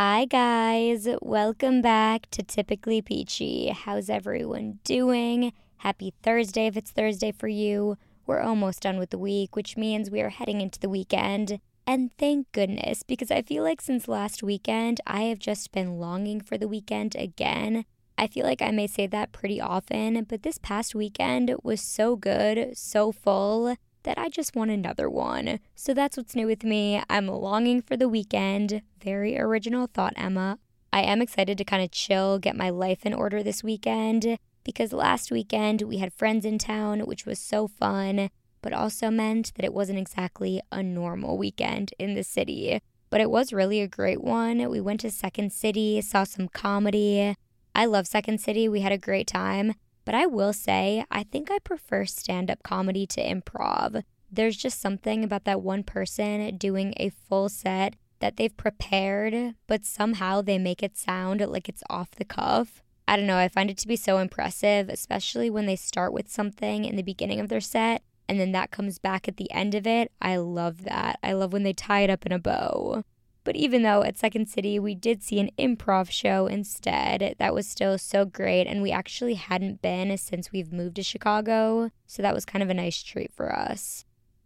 Hi, guys. Welcome back to Typically Peachy. How's everyone doing? Happy Thursday if it's Thursday for you. We're almost done with the week, which means we are heading into the weekend. And thank goodness, because I feel like since last weekend, I have just been longing for the weekend again. I feel like I may say that pretty often, but this past weekend was so good, so full, that I just want another one. So that's what's new with me. I'm longing for the weekend. Very original thought, Emma. I am excited to kind of chill, get my life in order this weekend because last weekend we had friends in town, which was so fun, but also meant that it wasn't exactly a normal weekend in the city. But it was really a great one. We went to Second City, saw some comedy. I love Second City. We had a great time. But I will say, I think I prefer stand up comedy to improv. There's just something about that one person doing a full set that they've prepared, but somehow they make it sound like it's off the cuff. I don't know, I find it to be so impressive, especially when they start with something in the beginning of their set and then that comes back at the end of it. I love that. I love when they tie it up in a bow. But even though at Second City we did see an improv show instead, that was still so great. And we actually hadn't been since we've moved to Chicago. So that was kind of a nice treat for us.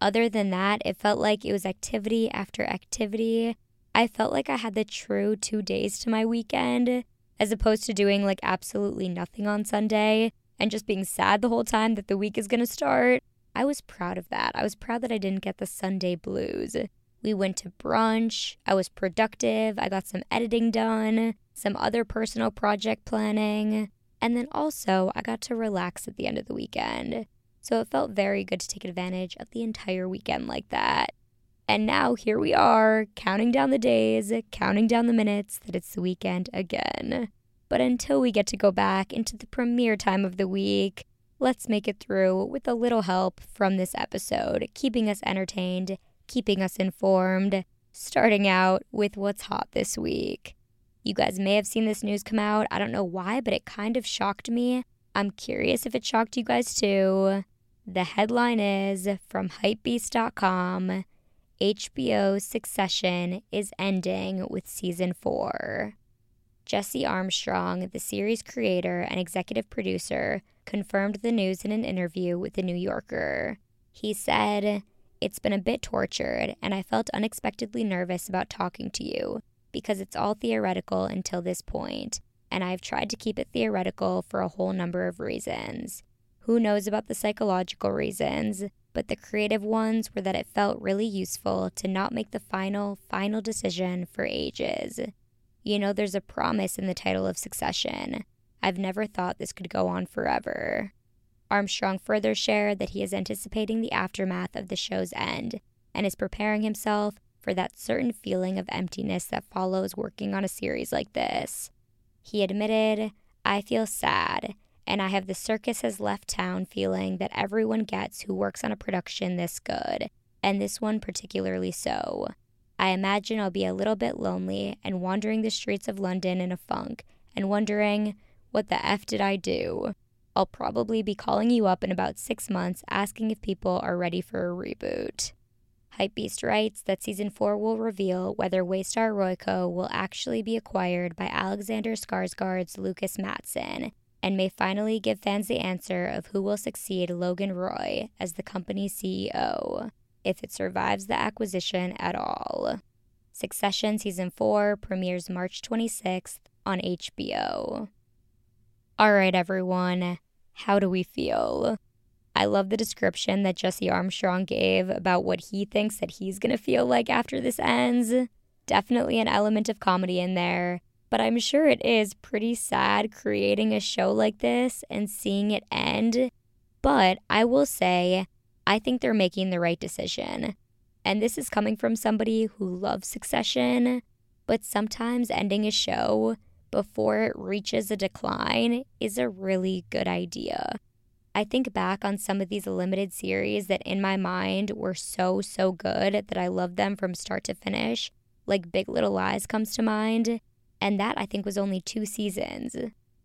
Other than that, it felt like it was activity after activity. I felt like I had the true two days to my weekend, as opposed to doing like absolutely nothing on Sunday and just being sad the whole time that the week is to start. I was proud of that. I was proud that I didn't get the Sunday blues. We went to brunch. I was productive. I got some editing done, some other personal project planning. And then also, I got to relax at the end of the weekend. So it felt very good to take advantage of the entire weekend like that. And now here we are, counting down the days, counting down the minutes that it's the weekend again. But until we get to go back into the premiere time of the week, let's make it through with a little help from this episode, keeping us entertained keeping us informed, starting out with what's hot this week. You guys may have seen this news come out. I don't know why, but it kind of shocked me. I'm curious if it shocked you guys too. The headline is from Hypebeast.com HBO Succession is ending with season four. Jesse Armstrong, the series creator and executive producer, confirmed the news in an interview with The New Yorker. He said, it's been a bit tortured, and I felt unexpectedly nervous about talking to you because it's all theoretical until this point, and I've tried to keep it theoretical for a whole number of reasons. Who knows about the psychological reasons, but the creative ones were that it felt really useful to not make the final, final decision for ages. You know, there's a promise in the title of Succession. I've never thought this could go on forever. Armstrong further shared that he is anticipating the aftermath of the show's end and is preparing himself for that certain feeling of emptiness that follows working on a series like this. He admitted, I feel sad, and I have the circus has left town feeling that everyone gets who works on a production this good, and this one particularly so. I imagine I'll be a little bit lonely and wandering the streets of London in a funk and wondering, what the F did I do? I'll probably be calling you up in about six months asking if people are ready for a reboot. Hypebeast writes that season 4 will reveal whether Waystar Royco will actually be acquired by Alexander Skarsgård's Lukas Matsson and may finally give fans the answer of who will succeed Logan Roy as the company's CEO, if it survives the acquisition at all. Succession Season 4 premieres March 26th on HBO. All right, everyone, how do we feel? I love the description that Jesse Armstrong gave about what he thinks that he's going to feel like after this ends. Definitely an element of comedy in there, but I'm sure it is pretty sad creating a show like this and seeing it end. But I will say, I think they're making the right decision. And this is coming from somebody who loves succession, but sometimes ending a show before it reaches a decline is a really good idea. I think back on some of these limited series that in my mind were so, so good that I loved them from start to finish. Like Big Little Lies comes to mind. And that I think was only two seasons.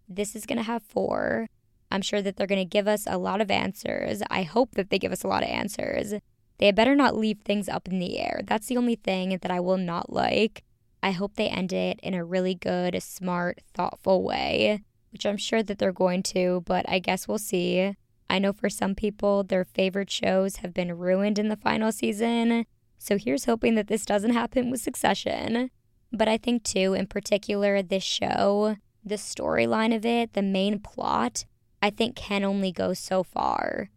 This is to have four. I'm sure that they're to give us a lot of answers. I hope that they give us a lot of answers. They better not leave things up in the air. That's the only thing that I will not like I hope they end it in a really good, smart, thoughtful way, which I'm sure that they're going to, but I guess we'll see. I know for some people, their favorite shows have been ruined in the final season, so here's hoping that this doesn't happen with Succession. But I think, too, in particular, this show, the storyline of it, the main plot, I think can only go so far.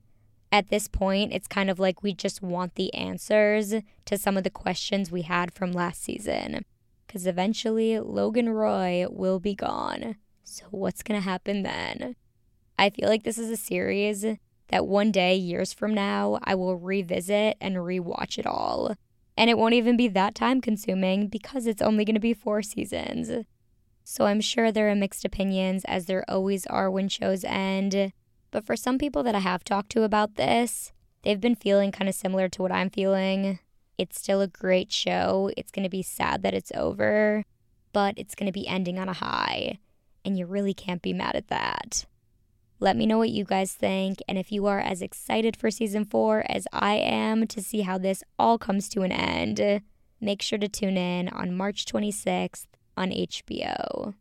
At this point, it's kind of like we just want the answers to some of the questions we had from last season. Because eventually, Logan Roy will be gone. So, what's going to happen then? I feel like this is a series that one day, years from now, I will revisit and rewatch it all. And it won't even be that time consuming because it's only going to be four seasons. So I'm sure there are mixed opinions, as there always are when shows end. But for some people that I have talked to about this, they've been feeling kind of similar to what I'm feeling. It's still a great show. It's going to be sad that it's over, but it's going to be ending on a high. And you really can't be mad at that. Let me know what you guys think, and if you are as excited for season four as I am to see how this all comes to an end, make sure to tune in on March 26th on HBO.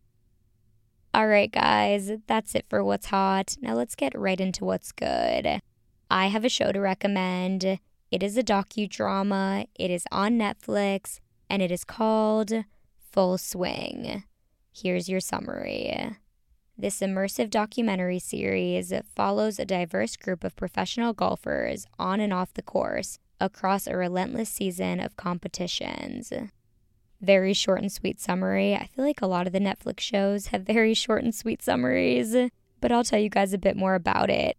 All right, guys, that's it for what's hot. Now let's get right into what's good. I have a show to recommend. It is a docudrama. It is on Netflix, and it is called Full Swing. Here's your summary. This immersive documentary series follows a diverse group of professional golfers on and off the course across a relentless season of competitions. Very short and sweet summary. I feel like a lot of the Netflix shows have very short and sweet summaries, but I'll tell you guys a bit more about it.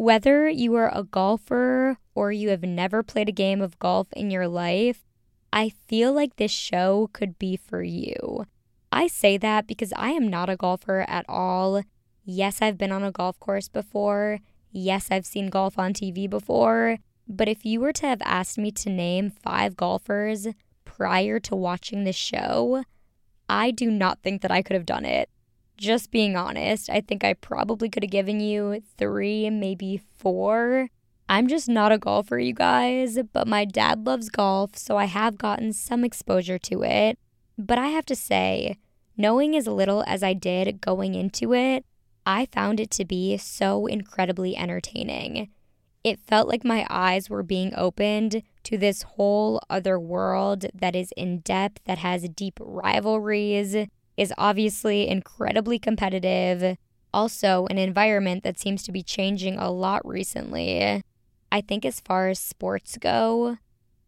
Whether you are a golfer or you have never played a game of golf in your life, I feel like this show could be for you. I say that because I am not a golfer at all. Yes, I've been on a golf course before. Yes, I've seen golf on TV before. But if you were to have asked me to name five golfers prior to watching this show, I do not think that I could have done it. Just being honest, I think I probably could have given you three, maybe four. I'm just not a golfer, you guys, but my dad loves golf, so I have gotten some exposure to it. But I have to say, knowing as little as I did going into it, I found it to be so incredibly entertaining. It felt like my eyes were being opened to this whole other world that is in depth, that has deep rivalries, is obviously incredibly competitive, also an environment that seems to be changing a lot recently. I think, as far as sports go,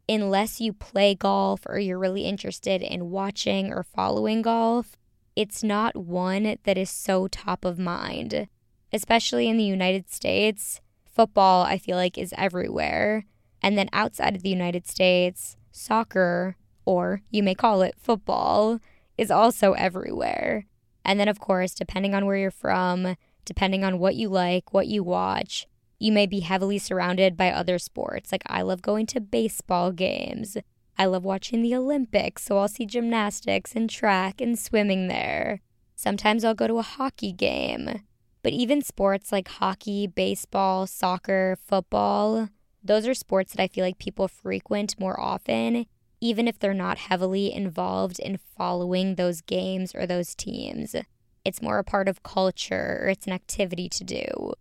unless you play golf or you're really interested in watching or following golf, it's not one that is so top of mind. Especially in the United States, football, I feel like, is everywhere. And then outside of the United States, soccer, or you may call it football, is also everywhere. And then, of course, depending on where you're from, depending on what you like, what you watch, you may be heavily surrounded by other sports. Like, I love going to baseball games. I love watching the Olympics, so I'll see gymnastics and track and swimming there. Sometimes I'll go to a hockey game. But even sports like hockey, baseball, soccer, football, those are sports that I feel like people frequent more often, even if they're not heavily involved in following those games or those teams. It's more a part of culture or it's an activity to do.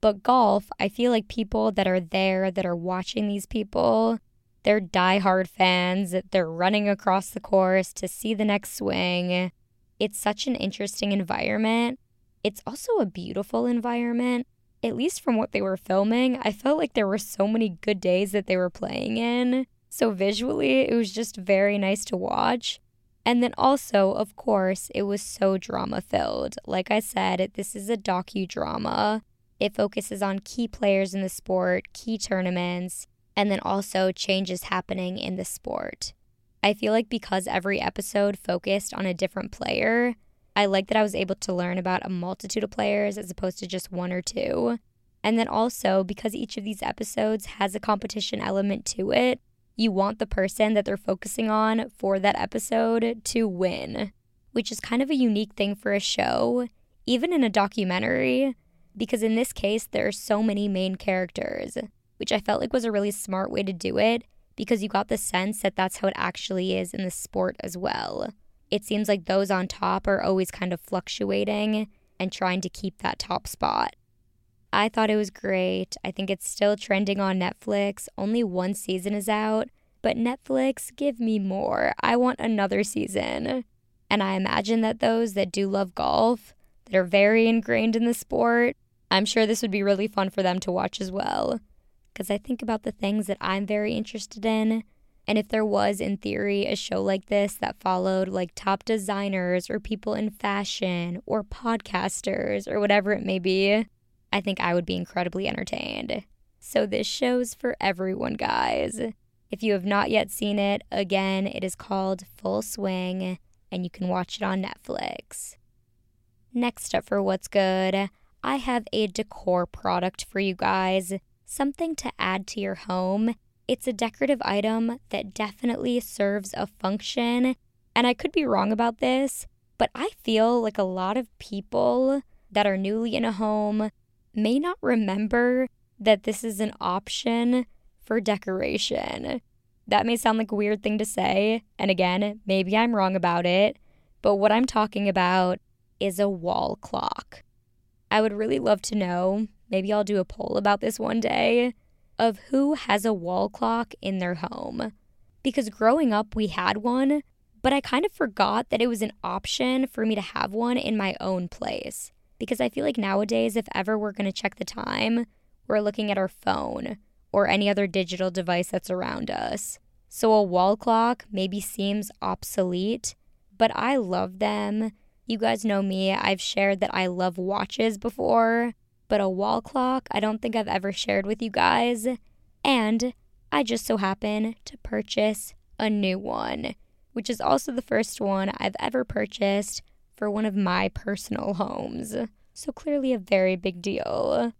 But golf, I feel like people that are there, that are watching these people, they're diehard fans. They're running across the course to see the next swing. It's such an interesting environment. It's also a beautiful environment. At least from what they were filming, I felt like there were so many good days that they were playing in. So visually, it was just very nice to watch. And then also, of course, it was so drama filled. Like I said, this is a docudrama. It focuses on key players in the sport, key tournaments, and then also changes happening in the sport. I feel like because every episode focused on a different player, I like that I was able to learn about a multitude of players as opposed to just one or two. And then also, because each of these episodes has a competition element to it, you want the person that they're focusing on for that episode to win, which is kind of a unique thing for a show, even in a documentary because in this case, there are so many main characters, which I felt like was a really smart way to do it because you got the sense that that's how it actually is in the sport as well. it seems like those on top are always kind of fluctuating and trying to keep that top spot. I thought it was great. I think it's still trending on Netflix. Only one season is out, but Netflix, give me more. I want another season. And I imagine that those that do love golf, that are very ingrained in the sport, I'm sure this would be really fun for them to watch as well. Because I think about the things that I'm very interested in and if there was, in theory, a show like this that followed like top designers or people in fashion or podcasters or whatever it may be, I think I would be incredibly entertained. So this show's for everyone, guys. If you have not yet seen it, again, it is called Full Swing and you can watch it on Netflix. Next up for What's Good, I have a decor product for you guys, something to add to your home it's a decorative item that definitely serves a function. And I could be wrong about this, but I feel like a lot of people that are newly in a home may not remember that this is an option for decoration. That may sound like a weird thing to say, and again, maybe I'm wrong about it, but what I'm talking about is a wall clock. I would really love to know, maybe I'll do a poll about this one day, of who has a wall clock in their home. Because growing up, we had one, but I kind of forgot that it was an option for me to have one in my own place. Because I feel like nowadays, if ever we're going to check the time, we're looking at our phone or any other digital device that's around us. So a wall clock maybe seems obsolete, but I love them. You guys know me, I've shared that I love watches before but a wall clock I don't think I've ever shared with you guys. And I just so happen to purchase a new one, which is also the first one I've ever purchased for one of my personal homes. So clearly a very big deal.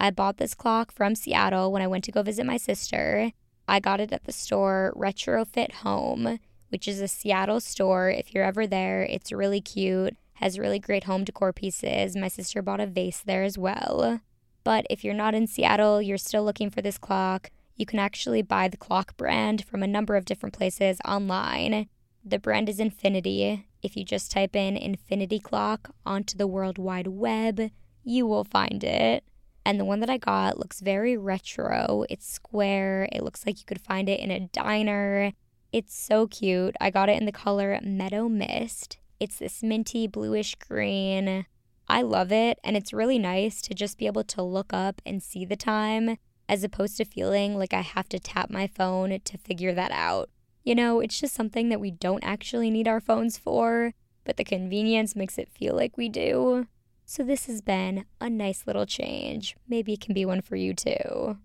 I bought this clock from Seattle when I went to go visit my sister. I got it at the store Retrofit Home, which is a Seattle store. If you're ever there, it's really cute has really great home decor pieces. My sister bought a vase there as well. But if you're not in Seattle, you're still looking for this clock, you can actually buy the clock brand from a number of different places online. The brand is Infinity. If you just type in Infinity Clock onto the World Wide Web, you will find it. And the one that I got looks very retro. It's square. It looks like you could find it in a diner. It's so cute. I got it in the color Meadow Mist. It's this minty bluish green. I love it, and it's really nice to just be able to look up and see the time as opposed to feeling like I have to tap my phone to figure that out. You know, it's just something that we don't actually need our phones for, but the convenience makes it feel like we do. So, this has been a nice little change. Maybe it can be one for you too.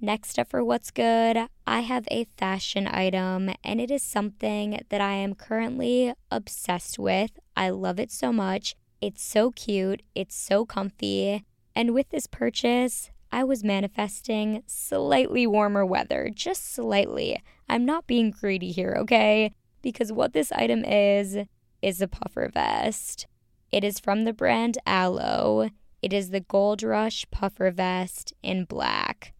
Next up for what's good, I have a fashion item, and it is something that I am currently obsessed with. I love it so much. It's so cute, it's so comfy. And with this purchase, I was manifesting slightly warmer weather, just slightly. I'm not being greedy here, okay? Because what this item is, is a puffer vest. It is from the brand Alo. It is the Gold Rush puffer vest in black.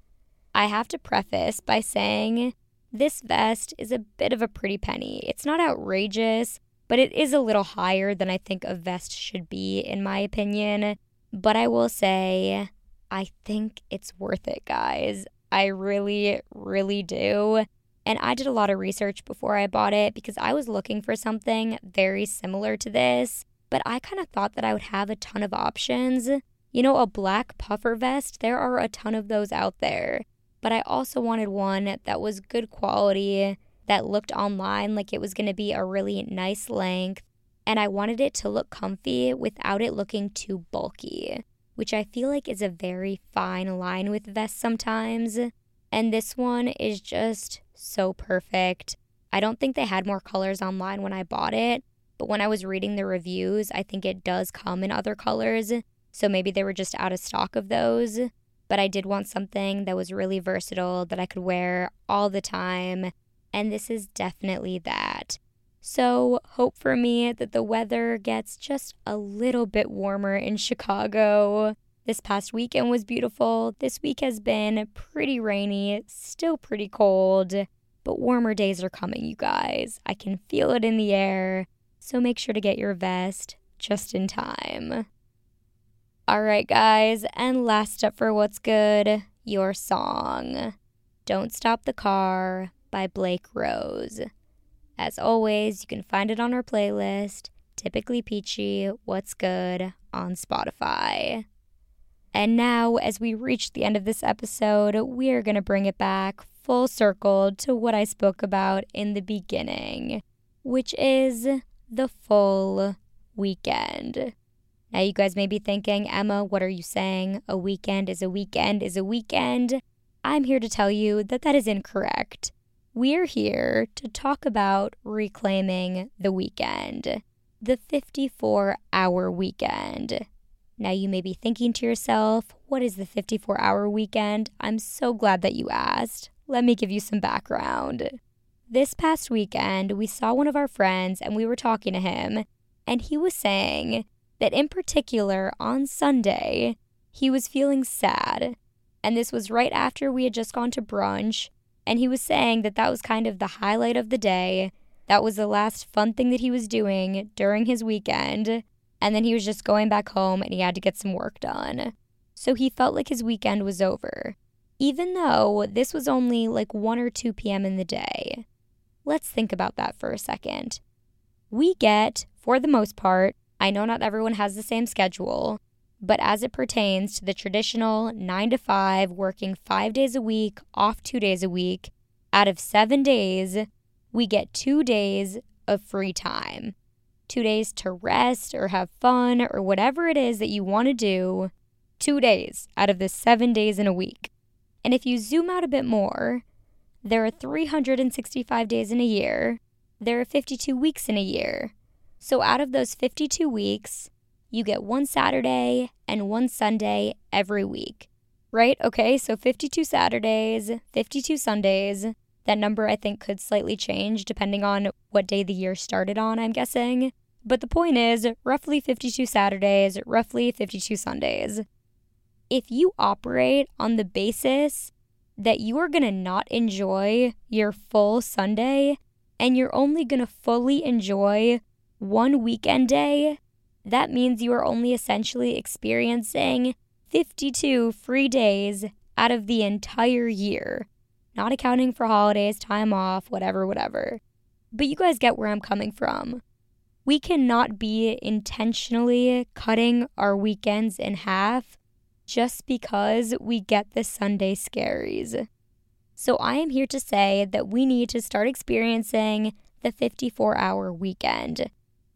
I have to preface by saying this vest is a bit of a pretty penny. It's not outrageous, but it is a little higher than I think a vest should be, in my opinion. But I will say, I think it's worth it, guys. I really, really do. And I did a lot of research before I bought it because I was looking for something very similar to this, but I kind of thought that I would have a ton of options. You know, a black puffer vest, there are a ton of those out there but I also wanted one that was good quality, that looked online like it was going to be a really nice length, and I wanted it to look comfy without it looking too bulky, which I feel like is a very fine line with vests sometimes. And this one is just so perfect. I don't think they had more colors online when I bought it, but when I was reading the reviews, I think it does come in other colors. So maybe they were just out of stock of those but I did want something that was really versatile that I could wear all the time, and this is definitely that. So, hope for me that the weather gets just a little bit warmer in Chicago. This past weekend was beautiful. This week has been pretty rainy, still pretty cold, but warmer days are coming, you guys. I can feel it in the air. so make sure to get your vest just in time. All right, guys, and last up for what's good, your song. Don't Stop the Car by Blake Rose. As always, you can find it on our playlist, Typically Peachy What's Good on Spotify. And now, as we reach the end of this episode, we are going to bring it back full circle to what I spoke about in the beginning, which is the full weekend. Now, you guys may be thinking, Emma, what are you saying? A weekend is a weekend is a weekend. I'm here to tell you that that is incorrect. We're here to talk about reclaiming the weekend, the 54 hour weekend. Now, you may be thinking to yourself, what is the 54 hour weekend? I'm so glad that you asked. Let me give you some background. This past weekend, we saw one of our friends and we were talking to him, and he was saying that in particular on Sunday, he was feeling sad. And this was right after we had just gone to brunch. And he was saying that that was kind of the highlight of the day. That was the last fun thing that he was doing during his weekend. And then he was just going back home and he had to get some work done. So he felt like his weekend was over, even though this was only like 1 or 2 p.m. in the day. Let's think about that for a second. We get, for the most part, I know not everyone has the same schedule, but as it pertains to the traditional 9 to 5, working 5 days a week, off 2 days a week, out of 7 days, we get 2 days of free time. 2 days to rest or have fun or whatever it is that you want to do. 2 days out of the 7 days in a week. And if you zoom out a bit more, there are 365 days in a year. There are 52 weeks in a year. So out of those 52 weeks, you get one Saturday and one Sunday every week, right? Okay, so 52 Saturdays, 52 Sundays. That number I think could slightly change depending on what day the year started on, I'm guessing. But the point is roughly 52 Saturdays, roughly 52 Sundays. If you operate on the basis that you are going to not enjoy your full Sunday and you're only going to fully enjoy one weekend day, that means you are only essentially experiencing 52 free days out of the entire year, not accounting for holidays, time off, whatever, whatever. But you guys get where I'm coming from. We cannot be intentionally cutting our weekends in half just because we get the Sunday scaries. So I am here to say that we need to start experiencing the 54 hour weekend.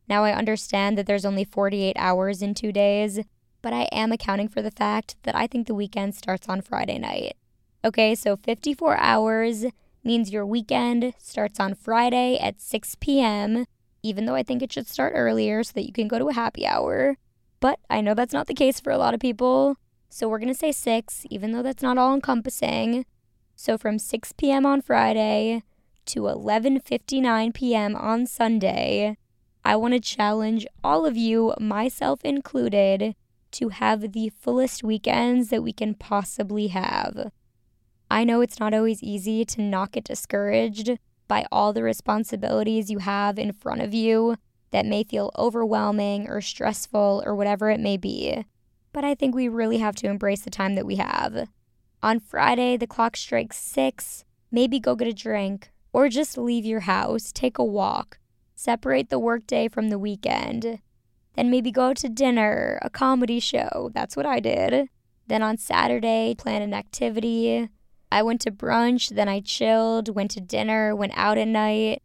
Now I understand that there's only 48 hours in two days, but I am accounting for the fact that I think the weekend starts on Friday night. Okay, so 54 hours means your weekend starts on Friday at 6 p.m., even though I think it should start earlier so that you can go to a happy hour. But I know that's not the case for a lot of people. So we're going to say 6, even though that's not all encompassing. So from 6 p.m. on Friday to 11:59 p.m. on Sunday, I want to challenge all of you, myself included, to have the fullest weekends that we can possibly have. I know it's not always easy to not get discouraged by all the responsibilities you have in front of you that may feel overwhelming or stressful or whatever it may be. But I think we really have to embrace the time that we have. On Friday, the clock strikes six. Maybe go get a drink or just leave your house, take a walk, Separate the workday from the weekend. Then maybe go to dinner, a comedy show. That's what I did. Then on Saturday, plan an activity. I went to brunch, then I chilled, went to dinner, went out at night.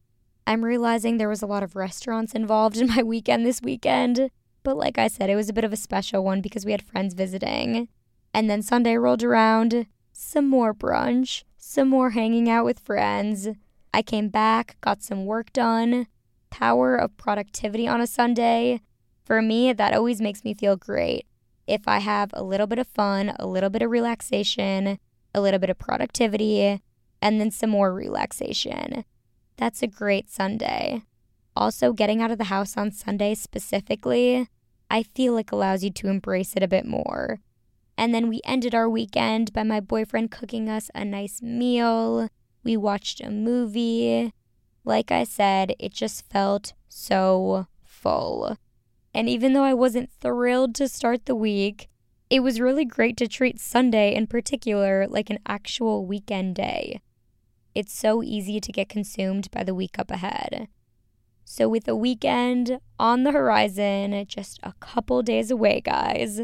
I'm realizing there was a lot of restaurants involved in my weekend this weekend. But like I said, it was a bit of a special one because we had friends visiting. And then Sunday rolled around, some more brunch, some more hanging out with friends. I came back, got some work done, power of productivity on a Sunday, for me, that always makes me feel great. If I have a little bit of fun, a little bit of relaxation, a little bit of productivity, and then some more relaxation. That's a great Sunday. Also, getting out of the house on Sunday specifically, I feel like allows you to embrace it a bit more. And then we ended our weekend by my boyfriend cooking us a nice meal. We watched a movie. Like I said, it just felt so full. And even though I wasn't thrilled to start the week, it was really great to treat Sunday in particular like an actual weekend day. It's so easy to get consumed by the week up ahead. So, with the weekend on the horizon, just a couple days away, guys,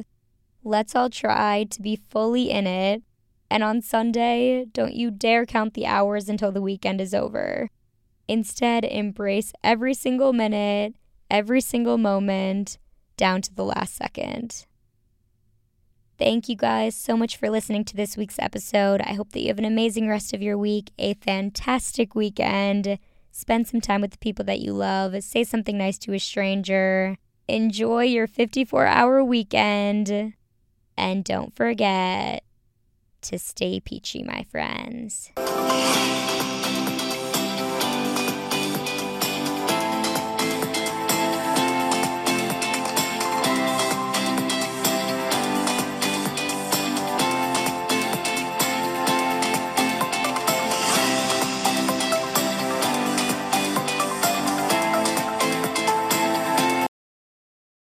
let's all try to be fully in it. And on Sunday, don't you dare count the hours until the weekend is over. Instead, embrace every single minute, every single moment, down to the last second. Thank you guys so much for listening to this week's episode. I hope that you have an amazing rest of your week, a fantastic weekend. Spend some time with the people that you love, say something nice to a stranger, enjoy your 54 hour weekend, and don't forget to stay peachy, my friends.